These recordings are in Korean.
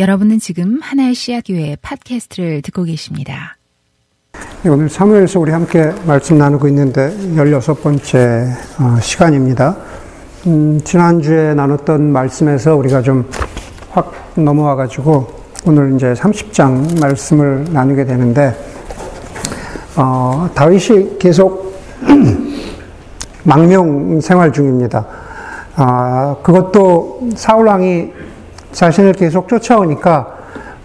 여러분은 지금 하나의 씨앗교회 팟캐스트를 듣고 계십니다. 네, 오늘 사무엘서 우리 함께 말씀 나누고 있는데 16번째 어, 시간입니다. 음, 지난주에 나눴던 말씀에서 우리가 좀 확 넘어와 가지고 오늘 이제 30장 말씀을 나누게 되는데 어, 다윗이 계속 망명 생활 중입니다. 아, 그것도 사울 왕이 자신을 계속 쫓아오니까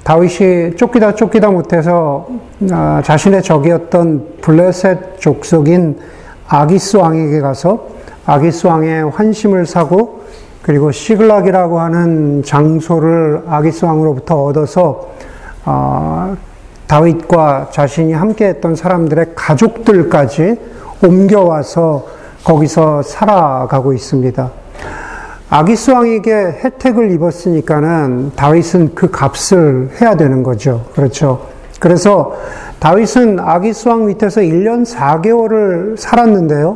다윗이 쫓기다 쫓기다 못해서 아, 자신의 적이었던 블레셋 족속인 아기스 왕에게 가서 아기스 왕의 환심을 사고 그리고 시글락이라고 하는 장소를 아기스 왕으로부터 얻어서 어, 다윗과 자신이 함께했던 사람들의 가족들까지 옮겨와서 거기서 살아가고 있습니다. 아기스 왕에게 혜택을 입었으니까는 다윗은 그 값을 해야 되는 거죠. 그렇죠. 그래서 다윗은 아기스 왕 밑에서 1년 4개월을 살았는데요.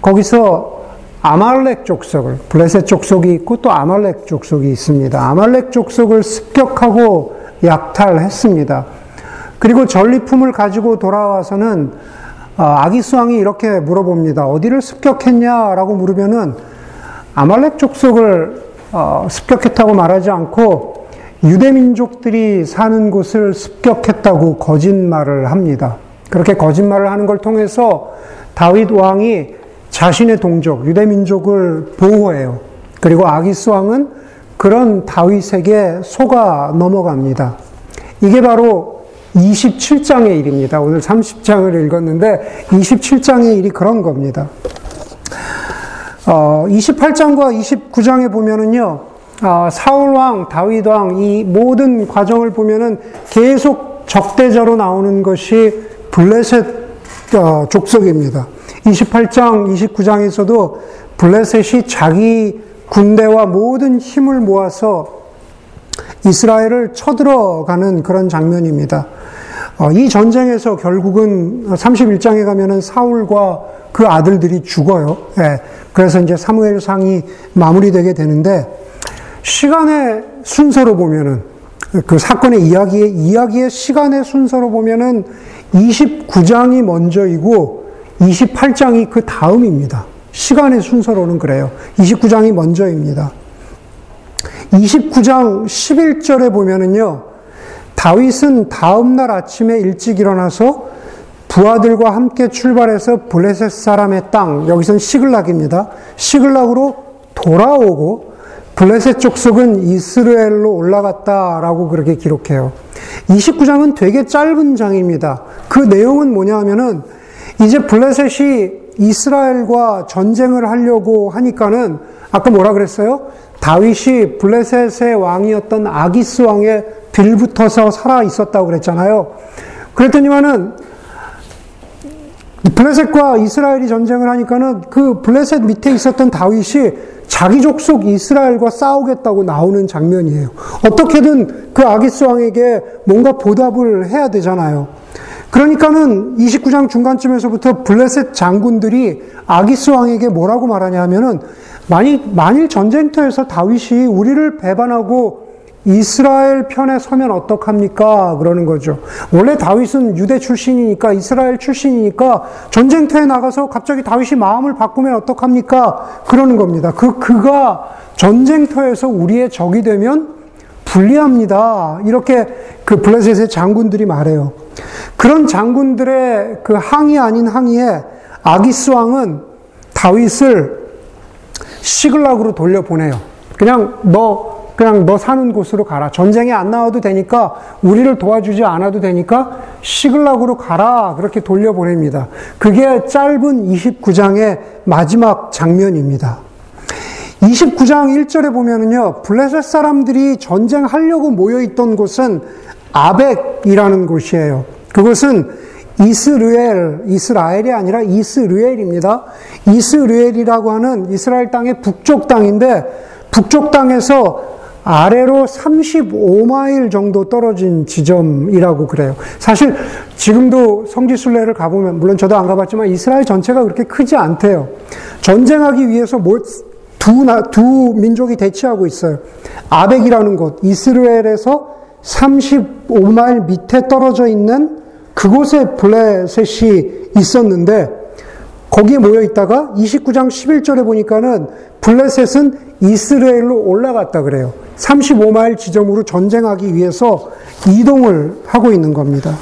거기서 아말렉 족속을, 블레셋 족속이 있고 또 아말렉 족속이 있습니다. 아말렉 족속을 습격하고 약탈했습니다. 그리고 전리품을 가지고 돌아와서는 아, 아기스 왕이 이렇게 물어봅니다. 어디를 습격했냐라고 물으면은 아말렉 족속을 어, 습격했다고 말하지 않고 유대 민족들이 사는 곳을 습격했다고 거짓말을 합니다. 그렇게 거짓말을 하는 걸 통해서 다윗 왕이 자신의 동족, 유대 민족을 보호해요. 그리고 아기스 왕은 그런 다윗에게 속아 넘어갑니다. 이게 바로 27장의 일입니다. 오늘 30장을 읽었는데 27장의 일이 그런 겁니다. 어, 28장과 29장에 보면은요, 어, 사울왕, 다윗왕, 이 모든 과정을 보면은 계속 적대자로 나오는 것이 블레셋 어, 족속입니다. 28장, 29장에서도 블레셋이 자기 군대와 모든 힘을 모아서 이스라엘을 쳐들어가는 그런 장면입니다. 어, 이 전쟁에서 결국은 31장에 가면은 사울과 그 아들들이 죽어요. 예. 그래서 이제 사무엘상이 마무리되게 되는데 시간의 순서로 보면은 그 사건의 이야기의 이야기의 시간의 순서로 보면은 29장이 먼저이고 28장이 그 다음입니다. 시간의 순서로는 그래요. 29장이 먼저입니다. 29장 11절에 보면은요, 다윗은 다음 날 아침에 일찍 일어나서 부하들과 함께 출발해서 블레셋 사람의 땅, 여기선 시글락입니다. 시글락으로 돌아오고 블레셋 족속은 이스라엘로 올라갔다라고 그렇게 기록해요. 29장은 되게 짧은 장입니다. 그 내용은 뭐냐 하면은 이제 블레셋이 이스라엘과 전쟁을 하려고 하니까는 아까 뭐라 그랬어요? 다윗이 블레셋의 왕이었던 아기스 왕에 빌붙어서 살아 있었다고 그랬잖아요. 그랬더니만은 블레셋과 이스라엘이 전쟁을 하니까는 그 블레셋 밑에 있었던 다윗이 자기 족속 이스라엘과 싸우겠다고 나오는 장면이에요. 어떻게든 그 아기스 왕에게 뭔가 보답을 해야 되잖아요. 그러니까는 29장 중간쯤에서부터 블레셋 장군들이 아기스 왕에게 뭐라고 말하냐 하면은 만일, 만일 전쟁터에서 다윗이 우리를 배반하고 이스라엘 편에 서면 어떡합니까? 그러는 거죠. 원래 다윗은 유대 출신이니까, 이스라엘 출신이니까, 전쟁터에 나가서 갑자기 다윗이 마음을 바꾸면 어떡합니까? 그러는 겁니다. 그, 그가 전쟁터에서 우리의 적이 되면 불리합니다. 이렇게 그 블레셋의 장군들이 말해요. 그런 장군들의 그 항의 아닌 항의에 아기스 왕은 다윗을 시글락으로 돌려보내요. 그냥 너 그냥 너 사는 곳으로 가라. 전쟁에 안 나와도 되니까 우리를 도와주지 않아도 되니까 시글락으로 가라. 그렇게 돌려보냅니다. 그게 짧은 29장의 마지막 장면입니다. 29장 1절에 보면은요, 블레셋 사람들이 전쟁하려고 모여있던 곳은 아벡이라는 곳이에요. 그것은 이스르엘, 이스라엘이 아니라 이스르엘입니다. 이스르엘이라고 하는 이스라엘 땅의 북쪽 땅인데, 북쪽 땅에서 아래로 35마일 정도 떨어진 지점이라고 그래요. 사실 지금도 성지순례를 가보면, 물론 저도 안 가봤지만 이스라엘 전체가 그렇게 크지 않대요. 전쟁하기 위해서 뭐 두, 나, 두 민족이 대치하고 있어요. 아벡이라는 곳, 이스라엘에서 35마일 밑에 떨어져 있는 그곳에 블레셋이 있었는데 거기에 모여 있다가 29장 11절에 보니까는 블레셋은 이스라엘로 올라갔다 그래요. 35마일 지점으로 전쟁하기 위해서 이동을 하고 있는 겁니다.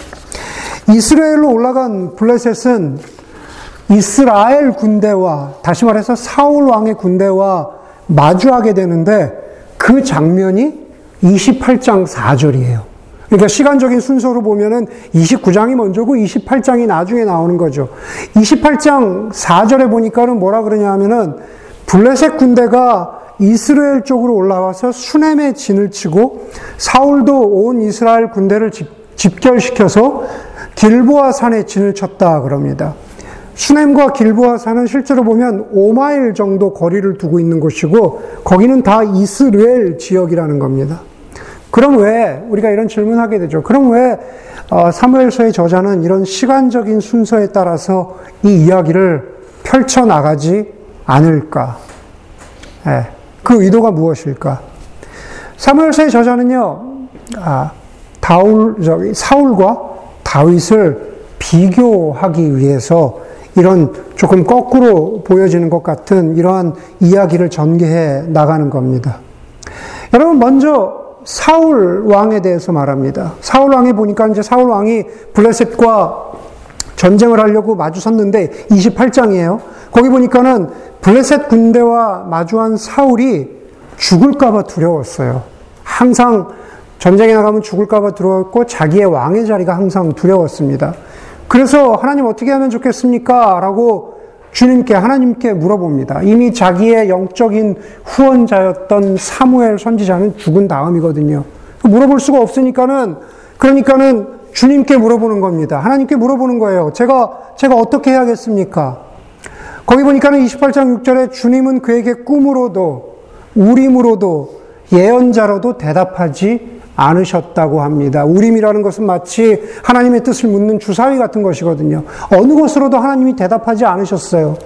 이스라엘로 올라간 블레셋은 이스라엘 군대와 다시 말해서 사울 왕의 군대와 마주하게 되는데 그 장면이 28장 4절이에요. 그러니까 시간적인 순서로 보면은 29장이 먼저고 28장이 나중에 나오는 거죠. 28장 4절에 보니까는 뭐라 그러냐 하면은 블레셋 군대가 이스라엘 쪽으로 올라와서 수넴에 진을 치고 사울도 온 이스라엘 군대를 집결시켜서 길보아 산에 진을 쳤다 그럽니다. 수넴과 길보아 산은 실제로 보면 5마일 정도 거리를 두고 있는 곳이고 거기는 다 이스라엘 지역이라는 겁니다. 그럼 왜 우리가 이런 질문하게 되죠? 그럼 왜 어, 사무엘서의 저자는 이런 시간적인 순서에 따라서 이 이야기를 펼쳐 나가지 않을까? 네. 그 의도가 무엇일까? 사무엘서의 저자는요, 아, 다울, 저기, 사울과 다윗을 비교하기 위해서 이런 조금 거꾸로 보여지는 것 같은 이러한 이야기를 전개해 나가는 겁니다. 여러분, 먼저 사울 왕에 대해서 말합니다. 사울 왕에 보니까 이제 사울 왕이 블레셋과 전쟁을 하려고 마주섰는데 28장이에요. 거기 보니까는 블레셋 군대와 마주한 사울이 죽을까봐 두려웠어요. 항상 전쟁에 나가면 죽을까봐 두려웠고 자기의 왕의 자리가 항상 두려웠습니다. 그래서 하나님 어떻게 하면 좋겠습니까? 라고 주님께 하나님께 물어봅니다. 이미 자기의 영적인 후원자였던 사무엘 선지자는 죽은 다음이거든요. 물어볼 수가 없으니까는 그러니까는 주님께 물어보는 겁니다. 하나님께 물어보는 거예요. 제가 제가 어떻게 해야겠습니까? 거기 보니까는 28장 6절에 주님은 그에게 꿈으로도 우림으로도 예언자로도 대답하지 않으셨다고 합니다. 우림이라는 것은 마치 하나님의 뜻을 묻는 주사위 같은 것이거든요. 어느 것으로도 하나님이 대답하지 않으셨어요.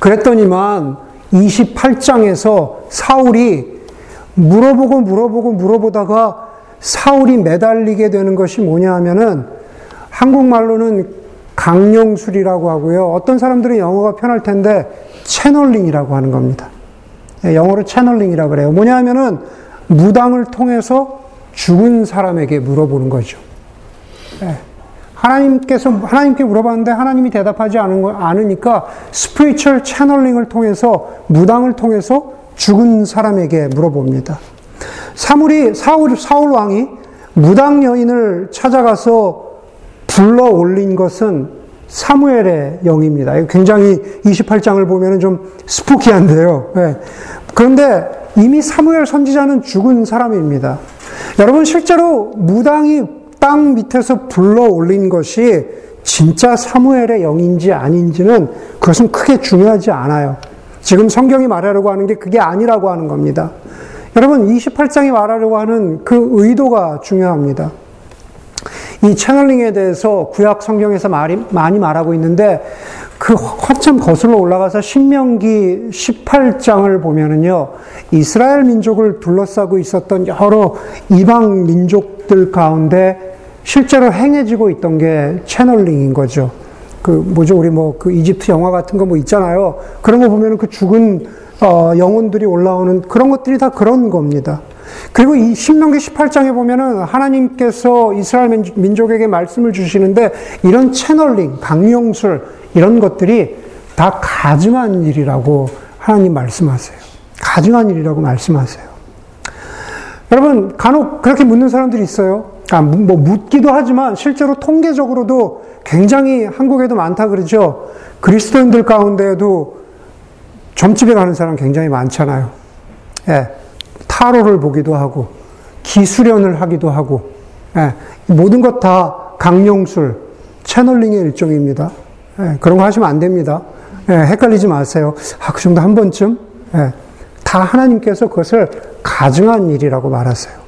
그랬더니만 28장에서 사울이 물어보고 물어보고 물어보다가 사울이 매달리게 되는 것이 뭐냐 하면은 한국말로는 강령술이라고 하고요. 어떤 사람들은 영어가 편할 텐데 channeling이라고 하는 겁니다. 예, 영어로 channeling이라고 그래요. 뭐냐 하면은 무당을 통해서 죽은 사람에게 물어보는 거죠. 네. 하나님께서 하나님께 물어봤는데 하나님이 대답하지 않은 거 않으니까 spiritual channeling을 통해서 무당을 통해서 죽은 사람에게 물어봅니다. 사물이 사울 사울 왕이 무당 여인을 찾아가서 불러 올린 것은 사무엘의 영입니다. 굉장히 28장을 보면 좀 스푸키한데요. 네. 그런데 이미 사무엘 선지자는 죽은 사람입니다. 여러분 실제로 무당이 땅 밑에서 불러 올린 것이 진짜 사무엘의 영인지 아닌지는 그것은 크게 중요하지 않아요. 지금 성경이 말하려고 하는 게 그게 아니라고 하는 겁니다. 여러분 28장이 말하려고 하는 그 의도가 중요합니다. 이 채널링에 대해서 구약 성경에서 말이, 많이 말하고 있는데 그 한참 거슬러 올라가서 신명기 18장을 보면은요, 이스라엘 민족을 둘러싸고 있었던 여러 이방 민족들 가운데 실제로 행해지고 있던 게 채널링인 거죠. 그 뭐죠 우리 뭐 그 이집트 영화 같은 거 뭐 있잖아요. 그런 거 보면은 그 죽은 어, 영혼들이 올라오는 그런 것들이 다 그런 겁니다. 그리고 이 신명기 18장에 보면은 하나님께서 이스라엘 민족에게 말씀을 주시는데 이런 채널링, 강령술 이런 것들이 다 가증한 일이라고 하나님 말씀하세요. 가증한 일이라고 말씀하세요. 여러분, 간혹 그렇게 묻는 사람들이 있어요. 아, 뭐 묻기도 하지만 실제로 통계적으로도 굉장히 한국에도 많다 그러죠. 그리스도인들 가운데에도 점집에 가는 사람 굉장히 많잖아요. 예, 타로를 보기도 하고, 기수련을 하기도 하고, 예, 모든 것 다 강령술, 채널링의 일종입니다. 예, 그런 거 하시면 안 됩니다. 예, 헷갈리지 마세요. 아, 그 정도 한 번쯤? 예, 다 하나님께서 그것을 가증한 일이라고 말하세요.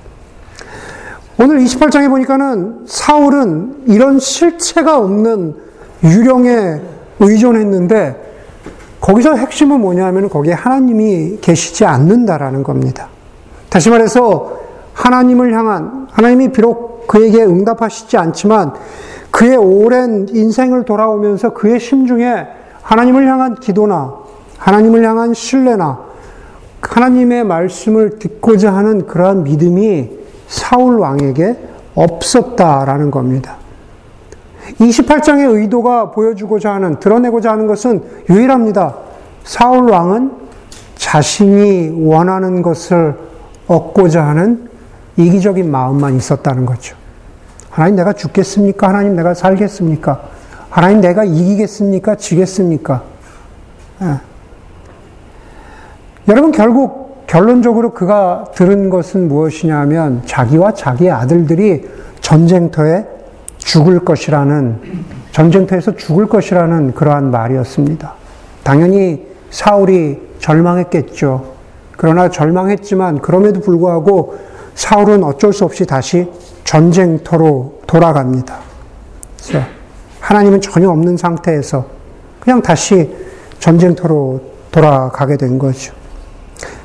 오늘 28장에 보니까는 사울은 이런 실체가 없는 유령에 의존했는데 거기서 핵심은 뭐냐면 거기에 하나님이 계시지 않는다라는 겁니다. 다시 말해서 하나님을 향한 하나님이 비록 그에게 응답하시지 않지만 그의 오랜 인생을 돌아오면서 그의 심중에 하나님을 향한 기도나 하나님을 향한 신뢰나 하나님의 말씀을 듣고자 하는 그러한 믿음이 사울 왕에게 없었다라는 겁니다. 28장의 의도가 보여주고자 하는, 드러내고자 하는 것은 유일합니다. 사울 왕은 자신이 원하는 것을 얻고자 하는 이기적인 마음만 있었다는 거죠. 하나님 내가 죽겠습니까? 하나님 내가 살겠습니까? 하나님 내가 이기겠습니까? 지겠습니까? 예. 여러분 결국 결론적으로 그가 들은 것은 무엇이냐면 자기와 자기의 아들들이 전쟁터에 죽을 것이라는 전쟁터에서 죽을 것이라는 그러한 말이었습니다. 당연히 사울이 절망했겠죠. 그러나 절망했지만 그럼에도 불구하고 사울은 어쩔 수 없이 다시 전쟁터로 돌아갑니다. 하나님은 전혀 없는 상태에서 그냥 다시 전쟁터로 돌아가게 된 거죠.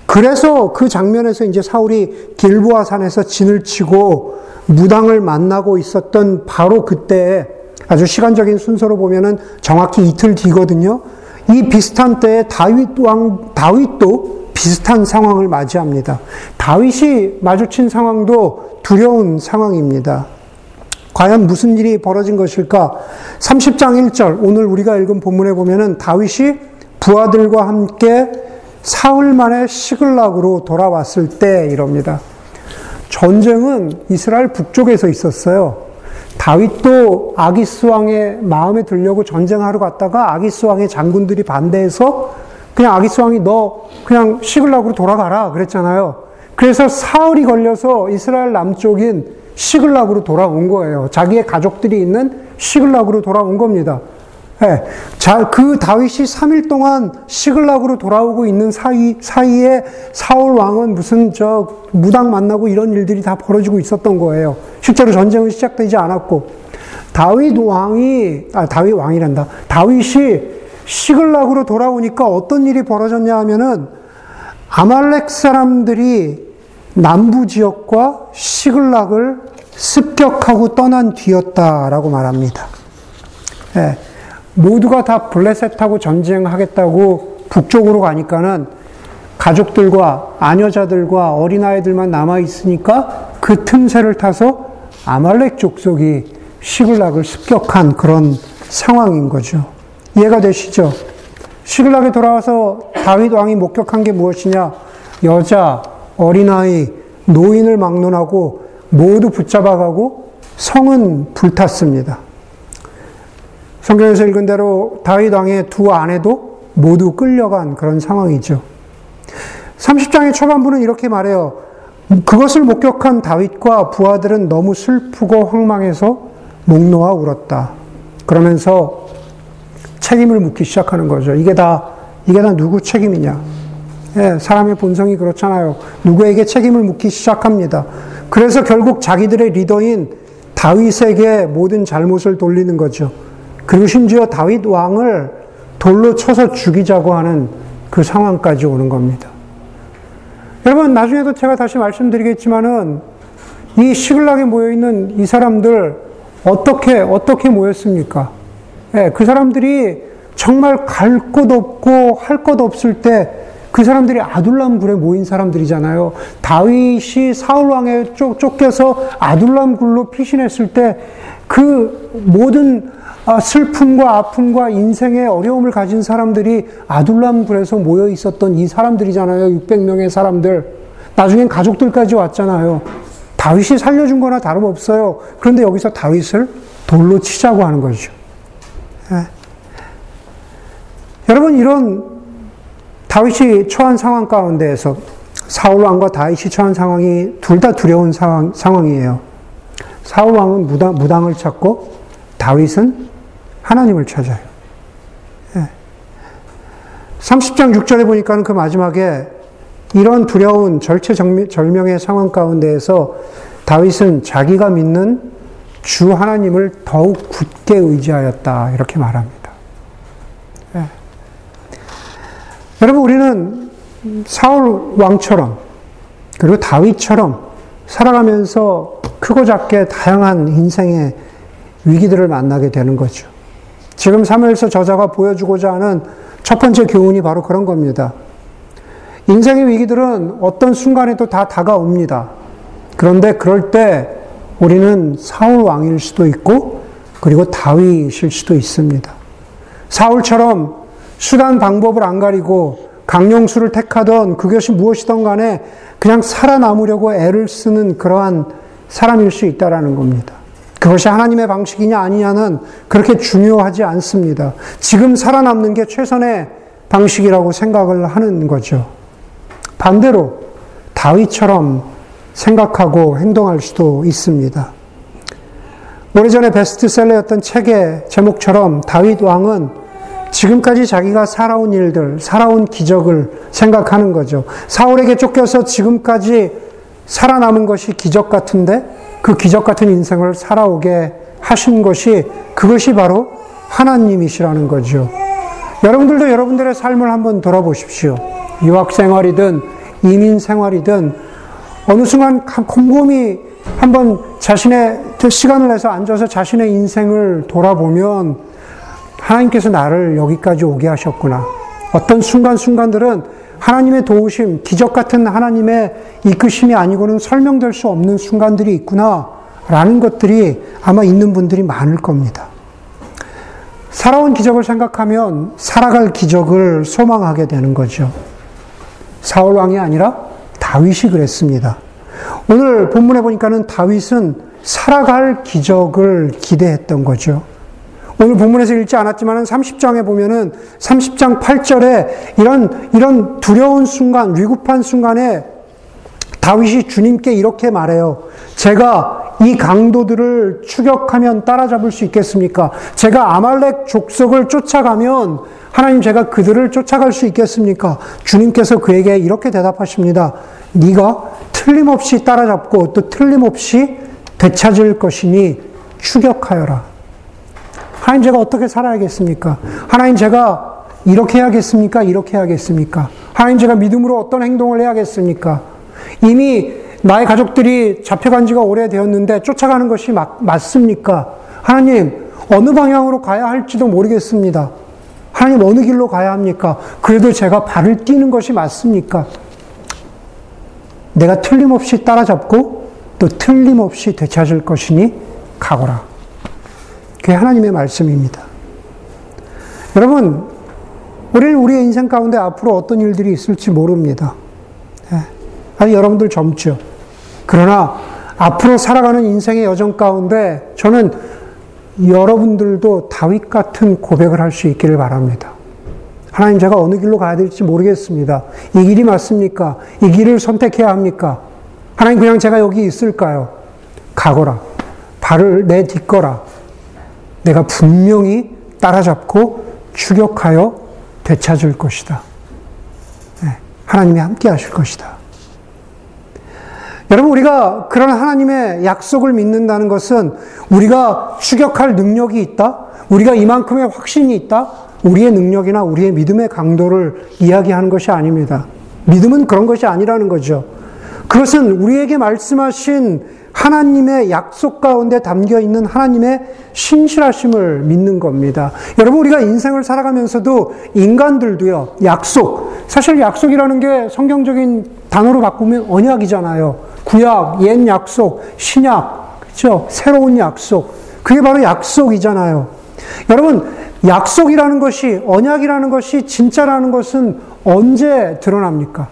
그래서 그 장면에서 이제 사울이 길보아 산에서 진을 치고 무당을 만나고 있었던 바로 그때 아주 시간적인 순서로 보면은 정확히 이틀 뒤거든요. 이 비슷한 때에 다윗 왕 다윗도 비슷한 상황을 맞이합니다. 다윗이 마주친 상황도 두려운 상황입니다. 과연 무슨 일이 벌어진 것일까? 30장 1절 오늘 우리가 읽은 본문에 보면은 다윗이 부하들과 함께 사흘 만에 시글락으로 돌아왔을 때 이럽니다. 전쟁은 이스라엘 북쪽에서 있었어요. 다윗도 아기스 왕의 마음에 들려고 전쟁하러 갔다가 아기스 왕의 장군들이 반대해서 그냥 아기스 왕이 너 그냥 시글락으로 돌아가라 그랬잖아요. 그래서 사흘이 걸려서 이스라엘 남쪽인 시글락으로 돌아온 거예요. 자기의 가족들이 있는 시글락으로 돌아온 겁니다. 네. 자, 그 다윗이 3일 동안 시글락으로 돌아오고 있는 사이, 사이에 사울 왕은 무슨 저 무당 만나고 이런 일들이 다 벌어지고 있었던 거예요. 실제로 전쟁은 시작되지 않았고. 다윗 왕이, 아, 다윗 왕이란다. 다윗이 시글락으로 돌아오니까 어떤 일이 벌어졌냐 하면은 아말렉 사람들이 남부 지역과 시글락을 습격하고 떠난 뒤였다라고 말합니다. 네. 모두가 다 블레셋하고 전쟁하겠다고 북쪽으로 가니까는 가족들과 아녀자들과 어린아이들만 남아있으니까 그 틈새를 타서 아말렉 족속이 시글락을 습격한 그런 상황인 거죠. 이해가 되시죠? 시글락에 돌아와서 다윗 왕이 목격한 게 무엇이냐? 여자, 어린아이, 노인을 막론하고 모두 붙잡아가고 성은 불탔습니다. 성경에서 읽은 대로 다윗 왕의 두 아내도 모두 끌려간 그런 상황이죠. 30장의 초반부는 이렇게 말해요. 그것을 목격한 다윗과 부하들은 너무 슬프고 황망해서 목 놓아 울었다. 그러면서 책임을 묻기 시작하는 거죠. 이게 다, 이게 다 누구 책임이냐. 예, 사람의 본성이 그렇잖아요. 누구에게 책임을 묻기 시작합니다. 그래서 결국 자기들의 리더인 다윗에게 모든 잘못을 돌리는 거죠. 그리고 심지어 다윗 왕을 돌로 쳐서 죽이자고 하는 그 상황까지 오는 겁니다. 여러분, 나중에도 제가 다시 말씀드리겠지만은 이 시글락에 모여있는 이 사람들 어떻게, 어떻게 모였습니까? 예, 그 사람들이 정말 갈 곳 없고 할 것 없을 때 그 사람들이 아둘람 굴에 모인 사람들이잖아요. 다윗이 사울 왕에 쫓겨서 아둘람 굴로 피신했을 때 그 모든 아, 슬픔과 아픔과 인생의 어려움을 가진 사람들이 아둘람 굴에서 모여 있었던 이 사람들이잖아요. 600명의 사람들. 나중엔 가족들까지 왔잖아요. 다윗이 살려준 거나 다름없어요. 그런데 여기서 다윗을 돌로 치자고 하는 거죠. 예. 여러분, 이런 다윗이 처한 상황 가운데에서 사울 왕과 다윗이 처한 상황이 둘 다 두려운 상황, 상황이에요. 사울 왕은 무당, 무당을 찾고 다윗은 하나님을 찾아요. 예. 30장 6절에 보니까는 그 마지막에 이런 두려운 절체절명의 상황 가운데에서 다윗은 자기가 믿는 주 하나님을 더욱 굳게 의지하였다. 이렇게 말합니다. 예. 여러분, 우리는 사울 왕처럼, 그리고 다윗처럼 살아가면서 크고 작게 다양한 인생의 위기들을 만나게 되는 거죠. 지금 사무엘서 저자가 보여주고자 하는 첫 번째 교훈이 바로 그런 겁니다. 인생의 위기들은 어떤 순간에도 다 다가옵니다. 그런데 그럴 때 우리는 사울 왕일 수도 있고 그리고 다윗일 수도 있습니다. 사울처럼 수단 방법을 안 가리고 강령수를 택하던 그것이 무엇이든 간에 그냥 살아남으려고 애를 쓰는 그러한 사람일 수 있다라는 겁니다. 그것이 하나님의 방식이냐 아니냐는 그렇게 중요하지 않습니다. 지금 살아남는 게 최선의 방식이라고 생각을 하는 거죠. 반대로 다윗처럼 생각하고 행동할 수도 있습니다. 오래전에 베스트셀러였던 책의 제목처럼 다윗 왕은 지금까지 자기가 살아온 일들, 살아온 기적을 생각하는 거죠. 사울에게 쫓겨서 지금까지 살아남은 것이 기적 같은데 그 기적 같은 인생을 살아오게 하신 것이 그것이 바로 하나님이시라는 거죠. 여러분들도 여러분들의 삶을 한번 돌아보십시오. 유학 생활이든 이민 생활이든 어느 순간 곰곰이 한번 자신의 시간을 내서 앉아서 자신의 인생을 돌아보면 하나님께서 나를 여기까지 오게 하셨구나. 어떤 순간순간들은 하나님의 도우심, 기적 같은 하나님의 이끄심이 아니고는 설명될 수 없는 순간들이 있구나. 라는 것들이 아마 있는 분들이 많을 겁니다. 살아온 기적을 생각하면 살아갈 기적을 소망하게 되는 거죠. 사울왕이 아니라 다윗이 그랬습니다. 오늘 본문에 보니까는 다윗은 살아갈 기적을 기대했던 거죠. 오늘 본문에서 읽지 않았지만 30장에 보면은 30장 8절에 이런, 이런 두려운 순간, 위급한 순간에 다윗이 주님께 이렇게 말해요. 제가 이 강도들을 추격하면 따라잡을 수 있겠습니까? 제가 아말렉 족속을 쫓아가면 하나님 제가 그들을 쫓아갈 수 있겠습니까? 주님께서 그에게 이렇게 대답하십니다. 네가 틀림없이 따라잡고 또 틀림없이 되찾을 것이니 추격하여라. 하나님 제가 어떻게 살아야겠습니까? 하나님 제가 이렇게 해야겠습니까? 이렇게 해야겠습니까? 하나님 제가 믿음으로 어떤 행동을 해야겠습니까? 이미 나의 가족들이 잡혀간 지가 오래되었는데 쫓아가는 것이 맞, 맞습니까? 하나님, 어느 방향으로 가야 할지도 모르겠습니다. 하나님, 어느 길로 가야 합니까? 그래도 제가 발을 띄는 것이 맞습니까? 내가 틀림없이 따라잡고 또 틀림없이 되찾을 것이니 가거라. 그게 하나님의 말씀입니다. 여러분, 우리는 우리의 인생 가운데 앞으로 어떤 일들이 있을지 모릅니다. 예. 아니, 여러분들 젊죠. 그러나 앞으로 살아가는 인생의 여정 가운데 저는 여러분들도 다윗 같은 고백을 할 수 있기를 바랍니다. 하나님 제가 어느 길로 가야 될지 모르겠습니다. 이 길이 맞습니까? 이 길을 선택해야 합니까? 하나님 그냥 제가 여기 있을까요? 가거라. 발을 내딛거라. 내가 분명히 따라잡고 추격하여 되찾을 것이다. 네, 하나님이 함께 하실 것이다. 여러분, 우리가 그런 하나님의 약속을 믿는다는 것은 우리가 추격할 능력이 있다? 우리가 이만큼의 확신이 있다? 우리의 능력이나 우리의 믿음의 강도를 이야기하는 것이 아닙니다. 믿음은 그런 것이 아니라는 거죠. 그것은 우리에게 말씀하신 하나님의 약속 가운데 담겨 있는 하나님의 신실하심을 믿는 겁니다. 여러분, 우리가 인생을 살아가면서도 인간들도요, 약속. 사실 약속이라는 게 성경적인 단어로 바꾸면 언약이잖아요. 구약, 옛 약속, 신약, 그죠? 새로운 약속. 그게 바로 약속이잖아요. 여러분, 약속이라는 것이, 언약이라는 것이 진짜라는 것은 언제 드러납니까?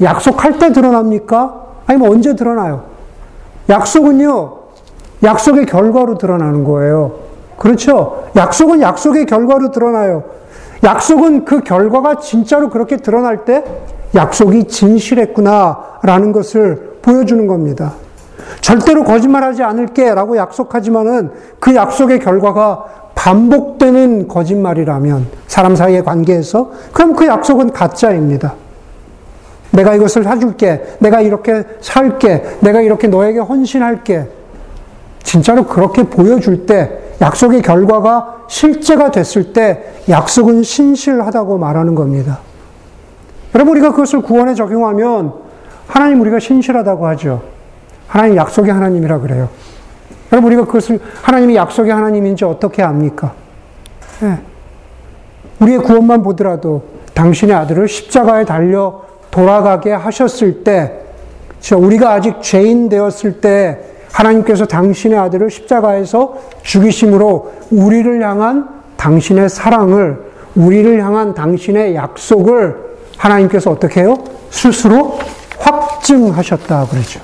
약속할 때 드러납니까? 아니면 언제 드러나요? 약속은요, 약속의 결과로 드러나는 거예요. 그렇죠? 약속은 약속의 결과로 드러나요. 약속은 그 결과가 진짜로 그렇게 드러날 때 약속이 진실했구나라는 것을 보여주는 겁니다. 절대로 거짓말하지 않을게 라고 약속하지만은 그 약속의 결과가 반복되는 거짓말이라면 사람 사이의 관계에서 그럼 그 약속은 가짜입니다. 내가 이것을 사줄게. 내가 이렇게 살게. 내가 이렇게 너에게 헌신할게. 진짜로 그렇게 보여줄 때, 약속의 결과가 실제가 됐을 때, 약속은 신실하다고 말하는 겁니다. 여러분, 우리가 그것을 구원에 적용하면 하나님 우리가 신실하다고 하죠. 하나님 약속의 하나님이라 그래요. 여러분, 우리가 그것을 하나님이 약속의 하나님인지 어떻게 압니까? 네. 우리의 구원만 보더라도 당신의 아들을 십자가에 달려 돌아가게 하셨을 때, 우리가 아직 죄인 되었을 때 하나님께서 당신의 아들을 십자가에서 죽이심으로 우리를 향한 당신의 사랑을, 우리를 향한 당신의 약속을 하나님께서 어떻게 해요? 스스로 확증하셨다 그러죠.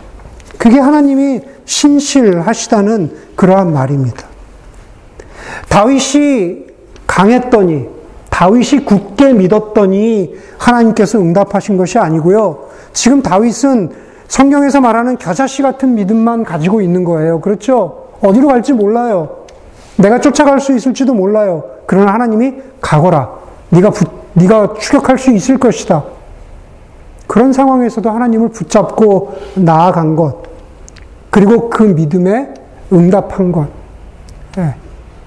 그게 하나님이 신실하시다는 그러한 말입니다. 다윗이 강했더니 다윗이 굳게 믿었더니 하나님께서 응답하신 것이 아니고요. 지금 다윗은 성경에서 말하는 겨자씨 같은 믿음만 가지고 있는 거예요. 그렇죠? 어디로 갈지 몰라요. 내가 쫓아갈 수 있을지도 몰라요. 그러나 하나님이 가거라. 네가 부, 네가 추격할 수 있을 것이다. 그런 상황에서도 하나님을 붙잡고 나아간 것. 그리고 그 믿음에 응답한 것. 네.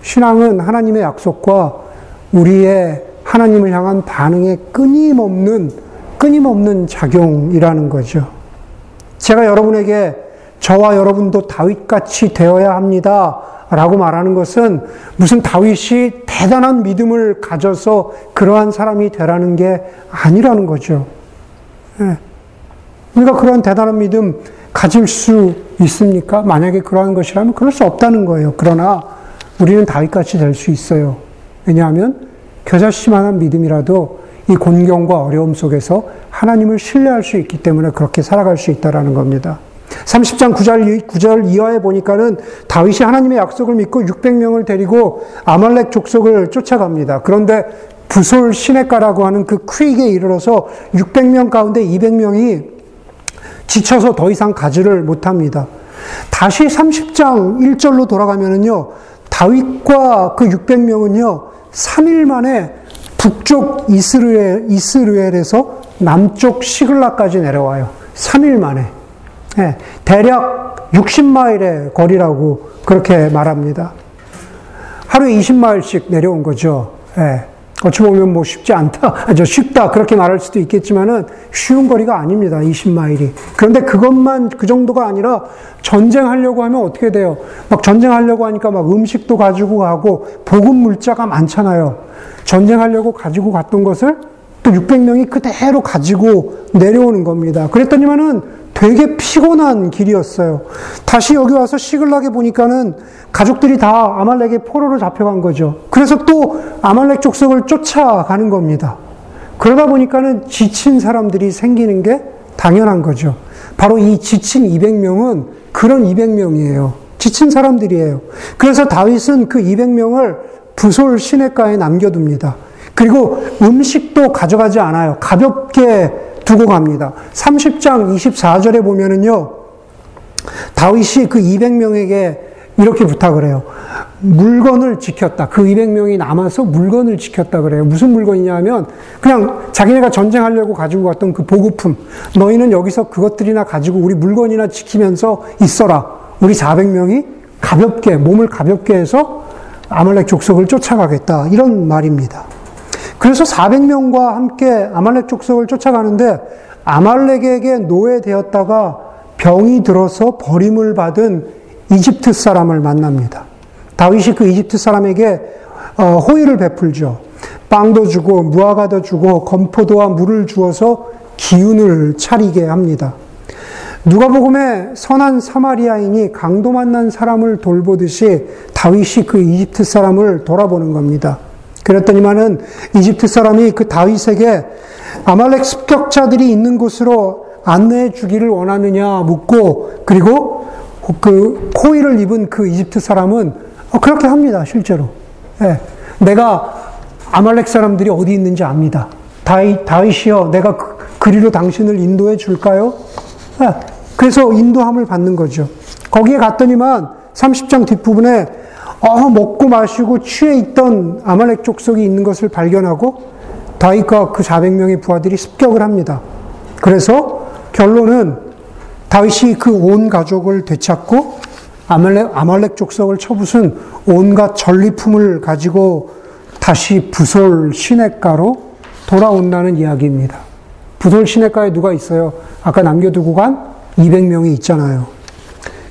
신앙은 하나님의 약속과 우리의 하나님을 향한 반응에 끊임없는, 끊임없는 작용이라는 거죠. 제가 여러분에게 저와 여러분도 다윗같이 되어야 합니다. 라고 말하는 것은 무슨 다윗이 대단한 믿음을 가져서 그러한 사람이 되라는 게 아니라는 거죠. 네. 우리가 그런 대단한 믿음 가질 수 있습니까? 만약에 그러한 것이라면 그럴 수 없다는 거예요. 그러나 우리는 다윗같이 될 수 있어요. 왜냐하면 겨자씨만한 믿음이라도 이 곤경과 어려움 속에서 하나님을 신뢰할 수 있기 때문에 그렇게 살아갈 수 있다라는 겁니다. 30장 9절, 9절 이하에 보니까는 다윗이 하나님의 약속을 믿고 600명을 데리고 아말렉 족속을 쫓아갑니다. 그런데 부솔 시내가라고 하는 그 크릭에 이르러서 600명 가운데 200명이 지쳐서 더 이상 가지를 못합니다. 다시 30장 1절로 돌아가면은요, 다윗과 그 600명은요, 3일 만에 북쪽 이스르엘, 이스르엘에서 남쪽 시글라까지 내려와요. 3일 만에. 네, 대략 60마일의 거리라고 그렇게 말합니다. 하루에 20마일씩 내려온 거죠. 네. 어찌 보면 뭐 쉽지 않다, 저 쉽다, 그렇게 말할 수도 있겠지만은 쉬운 거리가 아닙니다. 20마일이. 그런데 그것만 그 정도가 아니라 전쟁하려고 하면 어떻게 돼요? 막 전쟁하려고 하니까 막 음식도 가지고 가고 보급 물자가 많잖아요. 전쟁하려고 가지고 갔던 것을 또 600명이 그대로 가지고 내려오는 겁니다. 그랬더니만은 되게 피곤한 길이었어요. 다시 여기 와서 시글락에 보니까는 가족들이 다 아말렉의 포로로 잡혀간 거죠. 그래서 또 아말렉 족속을 쫓아가는 겁니다. 그러다 보니까는 지친 사람들이 생기는 게 당연한 거죠. 바로 이 지친 200명은 그런 200명이에요. 지친 사람들이에요. 그래서 다윗은 그 200명을 부솔 시내가에 남겨둡니다. 그리고 음식도 가져가지 않아요. 가볍게 두고 갑니다. 30장 24절에 보면은요, 다윗이 그 200명에게 이렇게 부탁을 해요. 물건을 지켰다. 그 200명이 남아서 물건을 지켰다 그래요. 무슨 물건이냐 하면 그냥 자기네가 전쟁하려고 가지고 갔던 그 보급품. 너희는 여기서 그것들이나 가지고 우리 물건이나 지키면서 있어라. 우리 400명이 가볍게, 몸을 가볍게 해서 아말렉 족속을 쫓아가겠다. 이런 말입니다. 그래서 400명과 함께 아말렉 족속을 쫓아가는데 아말렉에게 노예되었다가 병이 들어서 버림을 받은 이집트 사람을 만납니다. 다윗이 그 이집트 사람에게 어, 호의를 베풀죠. 빵도 주고 무화과도 주고 건포도와 물을 주어서 기운을 차리게 합니다. 누가복음에 선한 사마리아인이 강도 만난 사람을 돌보듯이 다윗이 그 이집트 사람을 돌아보는 겁니다. 그랬더니만은 이집트 사람이 그 다윗에게 아말렉 습격자들이 있는 곳으로 안내해 주기를 원하느냐 묻고 그리고 그 코이를 입은 그 이집트 사람은 어, 그렇게 합니다 실제로. 예, 내가 아말렉 사람들이 어디 있는지 압니다. 다윗, 다윗이여 내가 그, 그리로 당신을 인도해 줄까요? 예, 그래서 인도함을 받는 거죠. 거기에 갔더니만 30장 뒷부분에 어, 먹고 마시고 취해 있던 아말렉 족속이 있는 것을 발견하고 다윗과 그 400명의 부하들이 습격을 합니다. 그래서 결론은 다윗이 그 온 가족을 되찾고 아말렉, 아말렉 족속을 쳐부순 온갖 전리품을 가지고 다시 부솔 시냇가로 돌아온다는 이야기입니다. 부솔 시내가에 누가 있어요? 아까 남겨두고 간 200명이 있잖아요.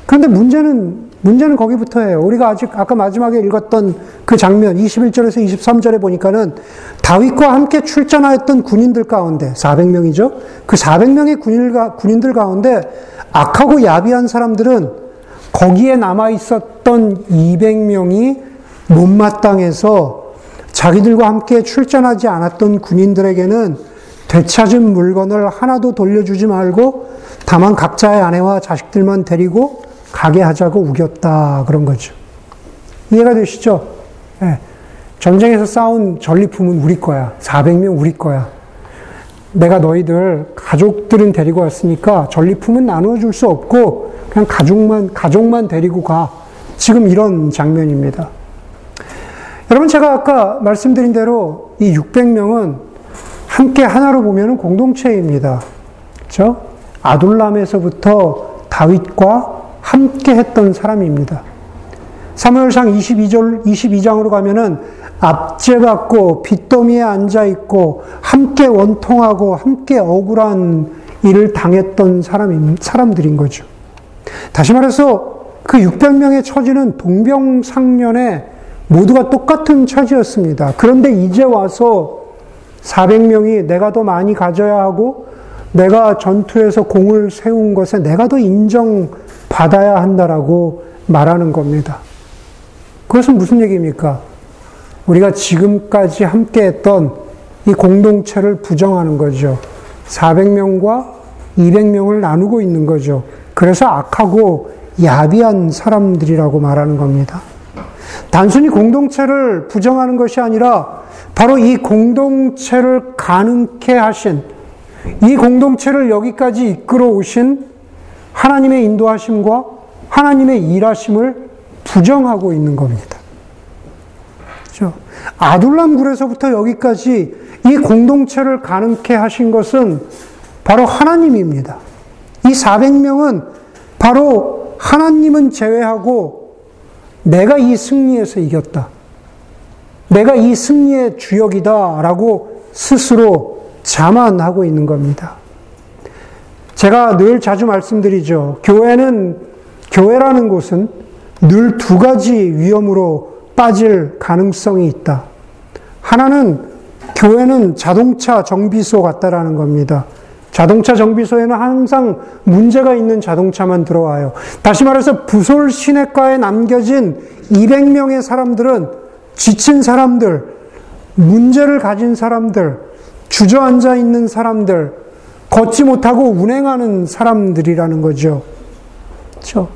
그런데 문제는 문제는 거기부터예요. 우리가 아직 아까 마지막에 읽었던 그 장면 21절에서 23절에 보니까는 다윗과 함께 출전하였던 군인들 가운데 400명이죠. 그 400명의 군인들, 군인들 가운데 악하고 야비한 사람들은 거기에 남아 있었던 200명이 못마땅해서 자기들과 함께 출전하지 않았던 군인들에게는 되찾은 물건을 하나도 돌려주지 말고 다만 각자의 아내와 자식들만 데리고 가게 하자고 우겼다. 그런 거죠. 이해가 되시죠? 네. 전쟁에서 싸운 전리품은 우리 거야. 400명 우리 거야. 내가 너희들 가족들은 데리고 왔으니까 전리품은 나누어 줄수 없고 그냥 가족만 가족만 데리고 가. 지금 이런 장면입니다. 여러분 제가 아까 말씀드린 대로 이 600명은 함께 하나로 보면 공동체입니다. 그렇죠? 아둘람에서부터 다윗과 함께 했던 사람입니다. 사무엘상 22절, 22장으로 가면은 압제받고 빚더미에 앉아 있고 함께 원통하고 함께 억울한 일을 당했던 사람 사람들인 거죠. 다시 말해서 그 600명의 처지는 동병상련의 모두가 똑같은 처지였습니다. 그런데 이제 와서 400명이 내가 더 많이 가져야 하고 내가 전투에서 공을 세운 것에 내가 더 인정 받아야 한다라고 말하는 겁니다. 그것은 무슨 얘기입니까? 우리가 지금까지 함께 했던 이 공동체를 부정하는 거죠. 400명과 200명을 나누고 있는 거죠. 그래서 악하고 야비한 사람들이라고 말하는 겁니다. 단순히 공동체를 부정하는 것이 아니라 바로 이 공동체를 가능케 하신 이 공동체를 여기까지 이끌어 오신 하나님의 인도하심과 하나님의 일하심을 부정하고 있는 겁니다. 그렇죠? 아둘람 굴에서부터 여기까지 이 공동체를 가능케 하신 것은 바로 하나님입니다. 이 400명은 바로 하나님은 제외하고 내가 이 승리에서 이겼다. 내가 이 승리의 주역이다. 라고 스스로 자만하고 있는 겁니다. 제가 늘 자주 말씀드리죠. 교회는, 교회라는 곳은 늘 두 가지 위험으로 빠질 가능성이 있다. 하나는 교회는 자동차 정비소 같다라는 겁니다. 자동차 정비소에는 항상 문제가 있는 자동차만 들어와요. 다시 말해서 부솔 시내가에 남겨진 200명의 사람들은 지친 사람들, 문제를 가진 사람들, 주저앉아 있는 사람들, 걷지 못하고 운행하는 사람들이라는 거죠. 그렇죠?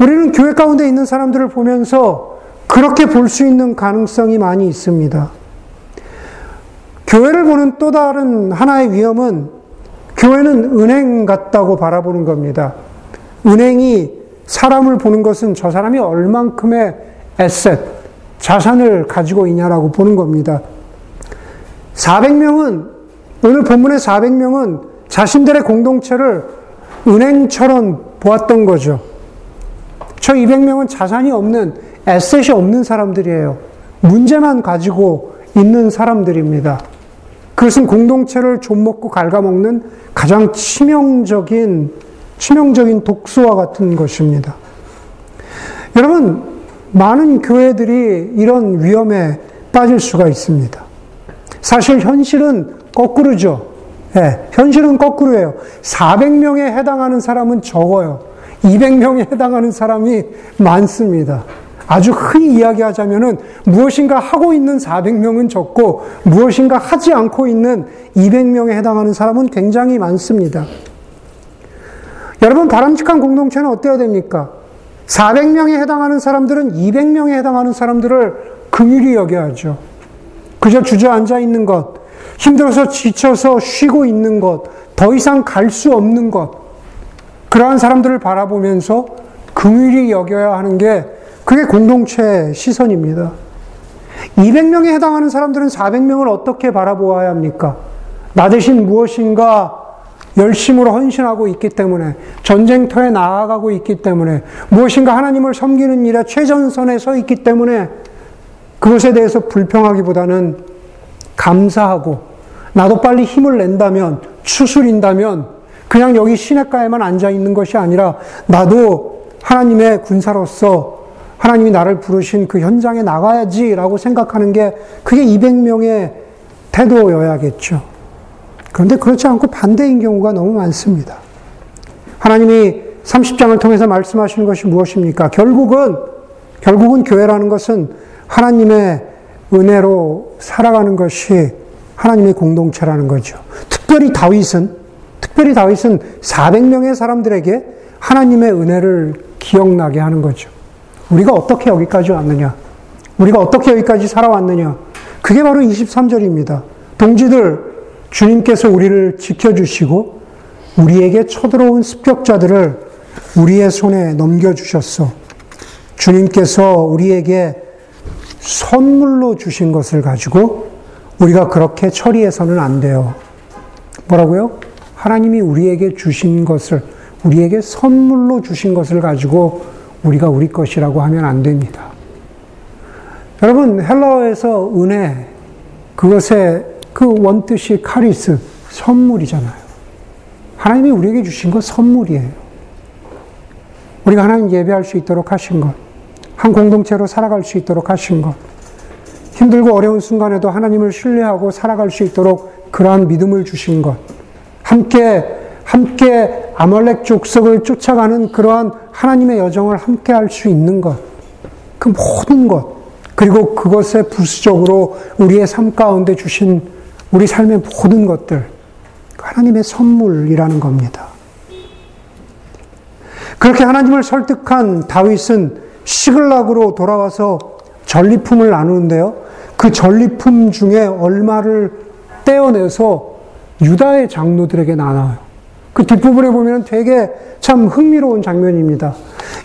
우리는 교회 가운데 있는 사람들을 보면서 그렇게 볼 수 있는 가능성이 많이 있습니다. 교회를 보는 또 다른 하나의 위험은 교회는 은행 같다고 바라보는 겁니다. 은행이 사람을 보는 것은 저 사람이 얼만큼의 에셋, 자산을 가지고 있냐라고 보는 겁니다. 400명은, 오늘 본문의 400명은 자신들의 공동체를 은행처럼 보았던 거죠. 저 200명은 자산이 없는, 에셋이 없는 사람들이에요. 문제만 가지고 있는 사람들입니다. 그것은 공동체를 좀먹고 갉아먹는 가장 치명적인, 치명적인 독소와 같은 것입니다. 여러분, 많은 교회들이 이런 위험에 빠질 수가 있습니다. 사실 현실은 거꾸로죠. 네, 현실은 거꾸로예요. 400명에 해당하는 사람은 적어요. 200명에 해당하는 사람이 많습니다. 아주 흔히 이야기하자면은 무엇인가 하고 있는 400명은 적고 무엇인가 하지 않고 있는 200명에 해당하는 사람은 굉장히 많습니다. 여러분, 바람직한 공동체는 어때야 됩니까? 400명에 해당하는 사람들은 200명에 해당하는 사람들을 긍휼히 여겨야죠. 그저 주저앉아 있는 것, 힘들어서 지쳐서 쉬고 있는 것, 더 이상 갈 수 없는 것, 그러한 사람들을 바라보면서 긍휼히 여겨야 하는 게 그게 공동체 시선입니다. 200명에 해당하는 사람들은 400명을 어떻게 바라보아야 합니까? 나 대신 무엇인가 열심으로 헌신하고 있기 때문에 전쟁터에 나아가고 있기 때문에 무엇인가 하나님을 섬기는 일에 최전선에 서 있기 때문에 그것에 대해서 불평하기보다는 감사하고 나도 빨리 힘을 낸다면, 추술인다면, 그냥 여기 시냇가에만 앉아 있는 것이 아니라, 나도 하나님의 군사로서 하나님이 나를 부르신 그 현장에 나가야지라고 생각하는 게 그게 200명의 태도여야겠죠. 그런데 그렇지 않고 반대인 경우가 너무 많습니다. 하나님이 30장을 통해서 말씀하시는 것이 무엇입니까? 결국은, 결국은 교회라는 것은 하나님의 은혜로 살아가는 것이 하나님의 공동체라는 거죠. 특별히 다윗은, 특별히 다윗은 400명의 사람들에게 하나님의 은혜를 기억나게 하는 거죠. 우리가 어떻게 여기까지 왔느냐? 우리가 어떻게 여기까지 살아왔느냐? 그게 바로 23절입니다. 동지들, 주님께서 우리를 지켜 주시고, 우리에게 쳐들어온 습격자들을 우리의 손에 넘겨 주셨어. 주님께서 우리에게 선물로 주신 것을 가지고 우리가 그렇게 처리해서는 안 돼요. 뭐라고요? 하나님이 우리에게 주신 것을, 우리에게 선물로 주신 것을 가지고 우리가 우리 것이라고 하면 안 됩니다. 여러분, 헬라어에서 은혜, 그것의 그 원뜻이 카리스, 선물이잖아요. 하나님이 우리에게 주신 것 선물이에요. 우리가 하나님 예배할 수 있도록 하신 것, 한 공동체로 살아갈 수 있도록 하신 것, 힘들고 어려운 순간에도 하나님을 신뢰하고 살아갈 수 있도록 그러한 믿음을 주신 것, 함께 함께 아말렉 족속을 쫓아가는 그러한 하나님의 여정을 함께 할 수 있는 것, 그 모든 것, 그리고 그것에 부수적으로 우리의 삶 가운데 주신 우리 삶의 모든 것들, 하나님의 선물이라는 겁니다. 그렇게 하나님을 설득한 다윗은 시글락으로 돌아와서 전리품을 나누는데요. 그 전리품 중에 얼마를 떼어내서 유다의 장로들에게 나눠요. 그 뒷부분에 보면 되게 참 흥미로운 장면입니다.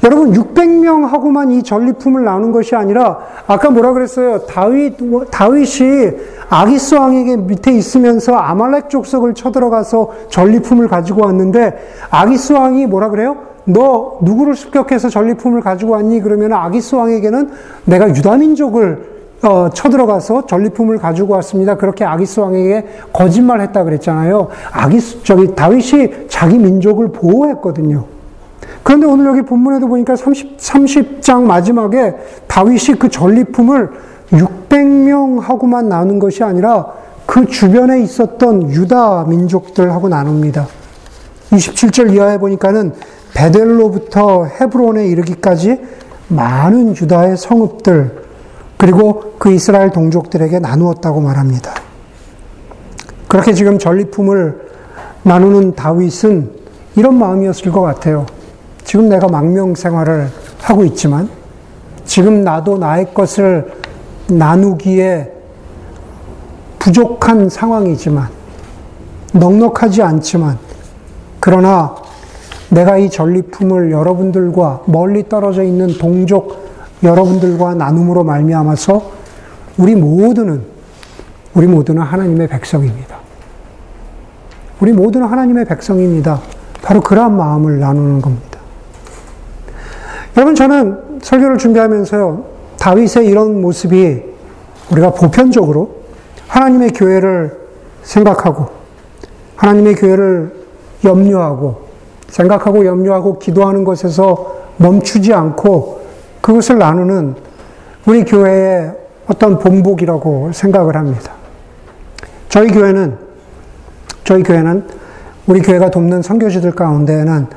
여러분 600명하고만 이 전리품을 나눈 것이 아니라 아까 뭐라 그랬어요? 다윗 다윗이 아기스 왕에게 밑에 있으면서 아말렉 족속을 쳐들어가서 전리품을 가지고 왔는데 아기스 왕이 뭐라 그래요? 너 누구를 습격해서 전리품을 가지고 왔니? 그러면 아기스 왕에게는 내가 유다 민족을 어, 쳐들어가서 전리품을 가지고 왔습니다. 그렇게 아기스 왕에게 거짓말했다 그랬잖아요. 아기스 저기 다윗이 자기 민족을 보호했거든요. 그런데 오늘 여기 본문에도 보니까 30, 30장 마지막에 다윗이 그 전리품을 600명하고만 나눈 것이 아니라 그 주변에 있었던 유다 민족들하고 나눕니다. 27절 이하에 보니까는 베델로부터 헤브론에 이르기까지 많은 유다의 성읍들, 그리고 그 이스라엘 동족들에게 나누었다고 말합니다. 그렇게 지금 전리품을 나누는 다윗은 이런 마음이었을 것 같아요. 지금 내가 망명 생활을 하고 있지만, 지금 나도 나의 것을 나누기에 부족한 상황이지만, 넉넉하지 않지만, 그러나 내가 이 전리품을 여러분들과 멀리 떨어져 있는 동족 여러분들과 나눔으로 말미암아서 우리 모두는 우리 모두는 하나님의 백성입니다. 우리 모두는 하나님의 백성입니다. 바로 그러한 마음을 나누는 겁니다. 여러분 저는 설교를 준비하면서요. 다윗의 이런 모습이 우리가 보편적으로 하나님의 교회를 생각하고 하나님의 교회를 염려하고 생각하고 염려하고 기도하는 것에서 멈추지 않고 그것을 나누는 우리 교회의 어떤 본복이라고 생각을 합니다. 저희 교회는 저희 교회는 우리 교회가 돕는 선교지들 가운데는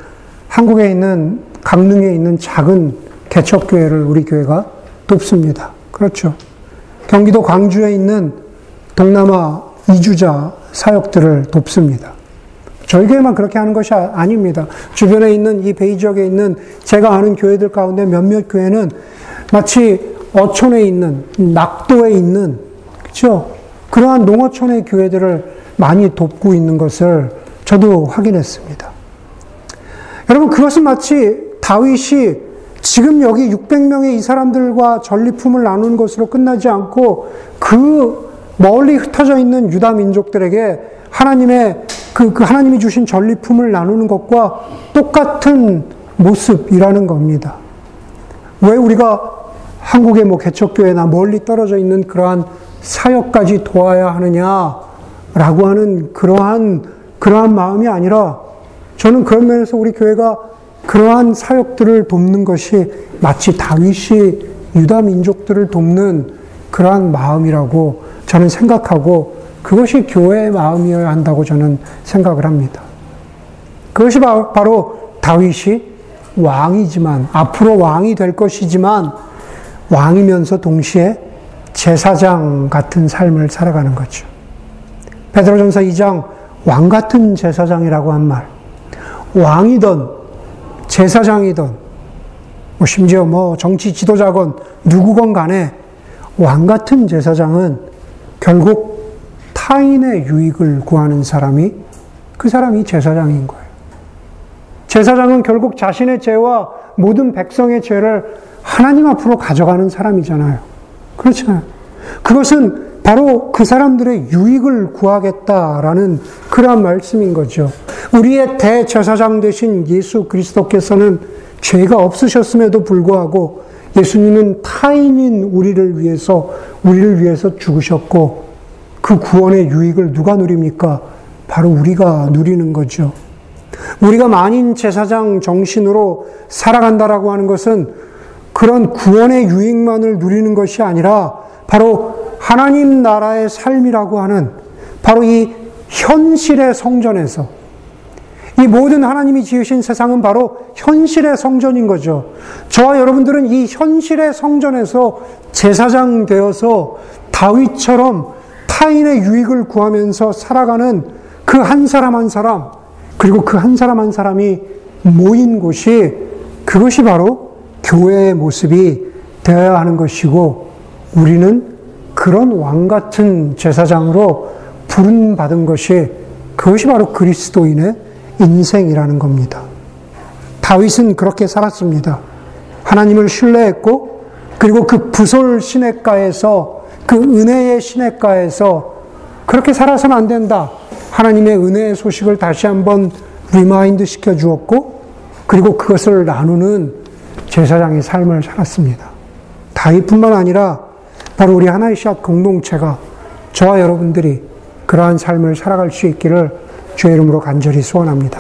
한국에 있는 강릉에 있는 작은 개척 교회를 우리 교회가 돕습니다. 그렇죠. 경기도 광주에 있는 동남아 이주자 사역들을 돕습니다. 저희 교회만 그렇게 하는 것이 아, 닙니다 주변에 있는 이 베이 지역에 있는 제가 아는 교회들 가운데 몇몇 교회는 마치 어촌에 있는 낙도에 있는 그렇죠? 그러한 농어촌의 교회들을 많이 돕고 있는 것을 저도 확인했습니다. 여러분 그것은 마치 다윗이 지금 여기 600명의 이 사람들과 전리품을 나누는 것으로 끝나지 않고 그 멀리 흩어져 있는 유다 민족들에게 하나님의 그, 그 하나님이 주신 전리품을 나누는 것과 똑같은 모습이라는 겁니다. 왜 우리가 한국의 뭐 개척교회나 멀리 떨어져 있는 그러한 사역까지 도와야 하느냐? 라고 하는 그러한, 그러한 마음이 아니라 저는 그런 면에서 우리 교회가 그러한 사역들을 돕는 것이 마치 다윗이 유다 민족들을 돕는 그러한 마음이라고 저는 생각하고 그것이 교회의 마음이어야 한다고 저는 생각을 합니다. 그것이 바로 다윗이 왕이지만, 앞으로 왕이 될 것이지만, 왕이면서 동시에 제사장 같은 삶을 살아가는 거죠. 베드로전서 2장 왕 같은 제사장이라고 한 말. 왕이던 제사장이던 뭐 심지어 뭐 정치 지도자건 누구건 간에 왕 같은 제사장은 결국 타인의 유익을 구하는 사람이 그 사람이 제사장인 거예요. 제사장은 결국 자신의 죄와 모든 백성의 죄를 하나님 앞으로 가져가는 사람이잖아요. 그렇잖아요. 그것은 바로 그 사람들의 유익을 구하겠다라는 그러한 말씀인 거죠. 우리의 대제사장 되신 예수 그리스도께서는 죄가 없으셨음에도 불구하고 예수님은 타인인 우리를 위해서 우리를 위해서 죽으셨고 그 구원의 유익을 누가 누립니까? 바로 우리가 누리는 거죠. 우리가 만인 제사장 정신으로 살아간다라고 하는 것은 그런 구원의 유익만을 누리는 것이 아니라 바로 하나님 나라의 삶이라고 하는 바로 이 현실의 성전에서 이 모든 하나님이 지으신 세상은 바로 현실의 성전인 거죠. 저와 여러분들은 이 현실의 성전에서 제사장 되어서 다윗처럼 타인의 유익을 구하면서 살아가는 그 한 사람 한 사람, 그리고 그 한 사람 한 사람이 모인 곳이 그것이 바로 교회의 모습이 되어야 하는 것이고 우리는 그런 왕 같은 제사장으로 부름받은 것이 그것이 바로 그리스도인의 인생이라는 겁니다. 다윗은 그렇게 살았습니다. 하나님을 신뢰했고 그리고 그 부솔 시냇가에서 그 은혜의 시냇가에서 그렇게 살아서는 안 된다. 하나님의 은혜의 소식을 다시 한번 remind 시켜 주었고 그리고 그것을 나누는 제사장의 삶을 살았습니다. 다윗뿐만 아니라 바로 우리 하나의 씨앗 공동체가 저와 여러분들이 그러한 삶을 살아갈 수 있기를 주의 이름으로 간절히 소원합니다.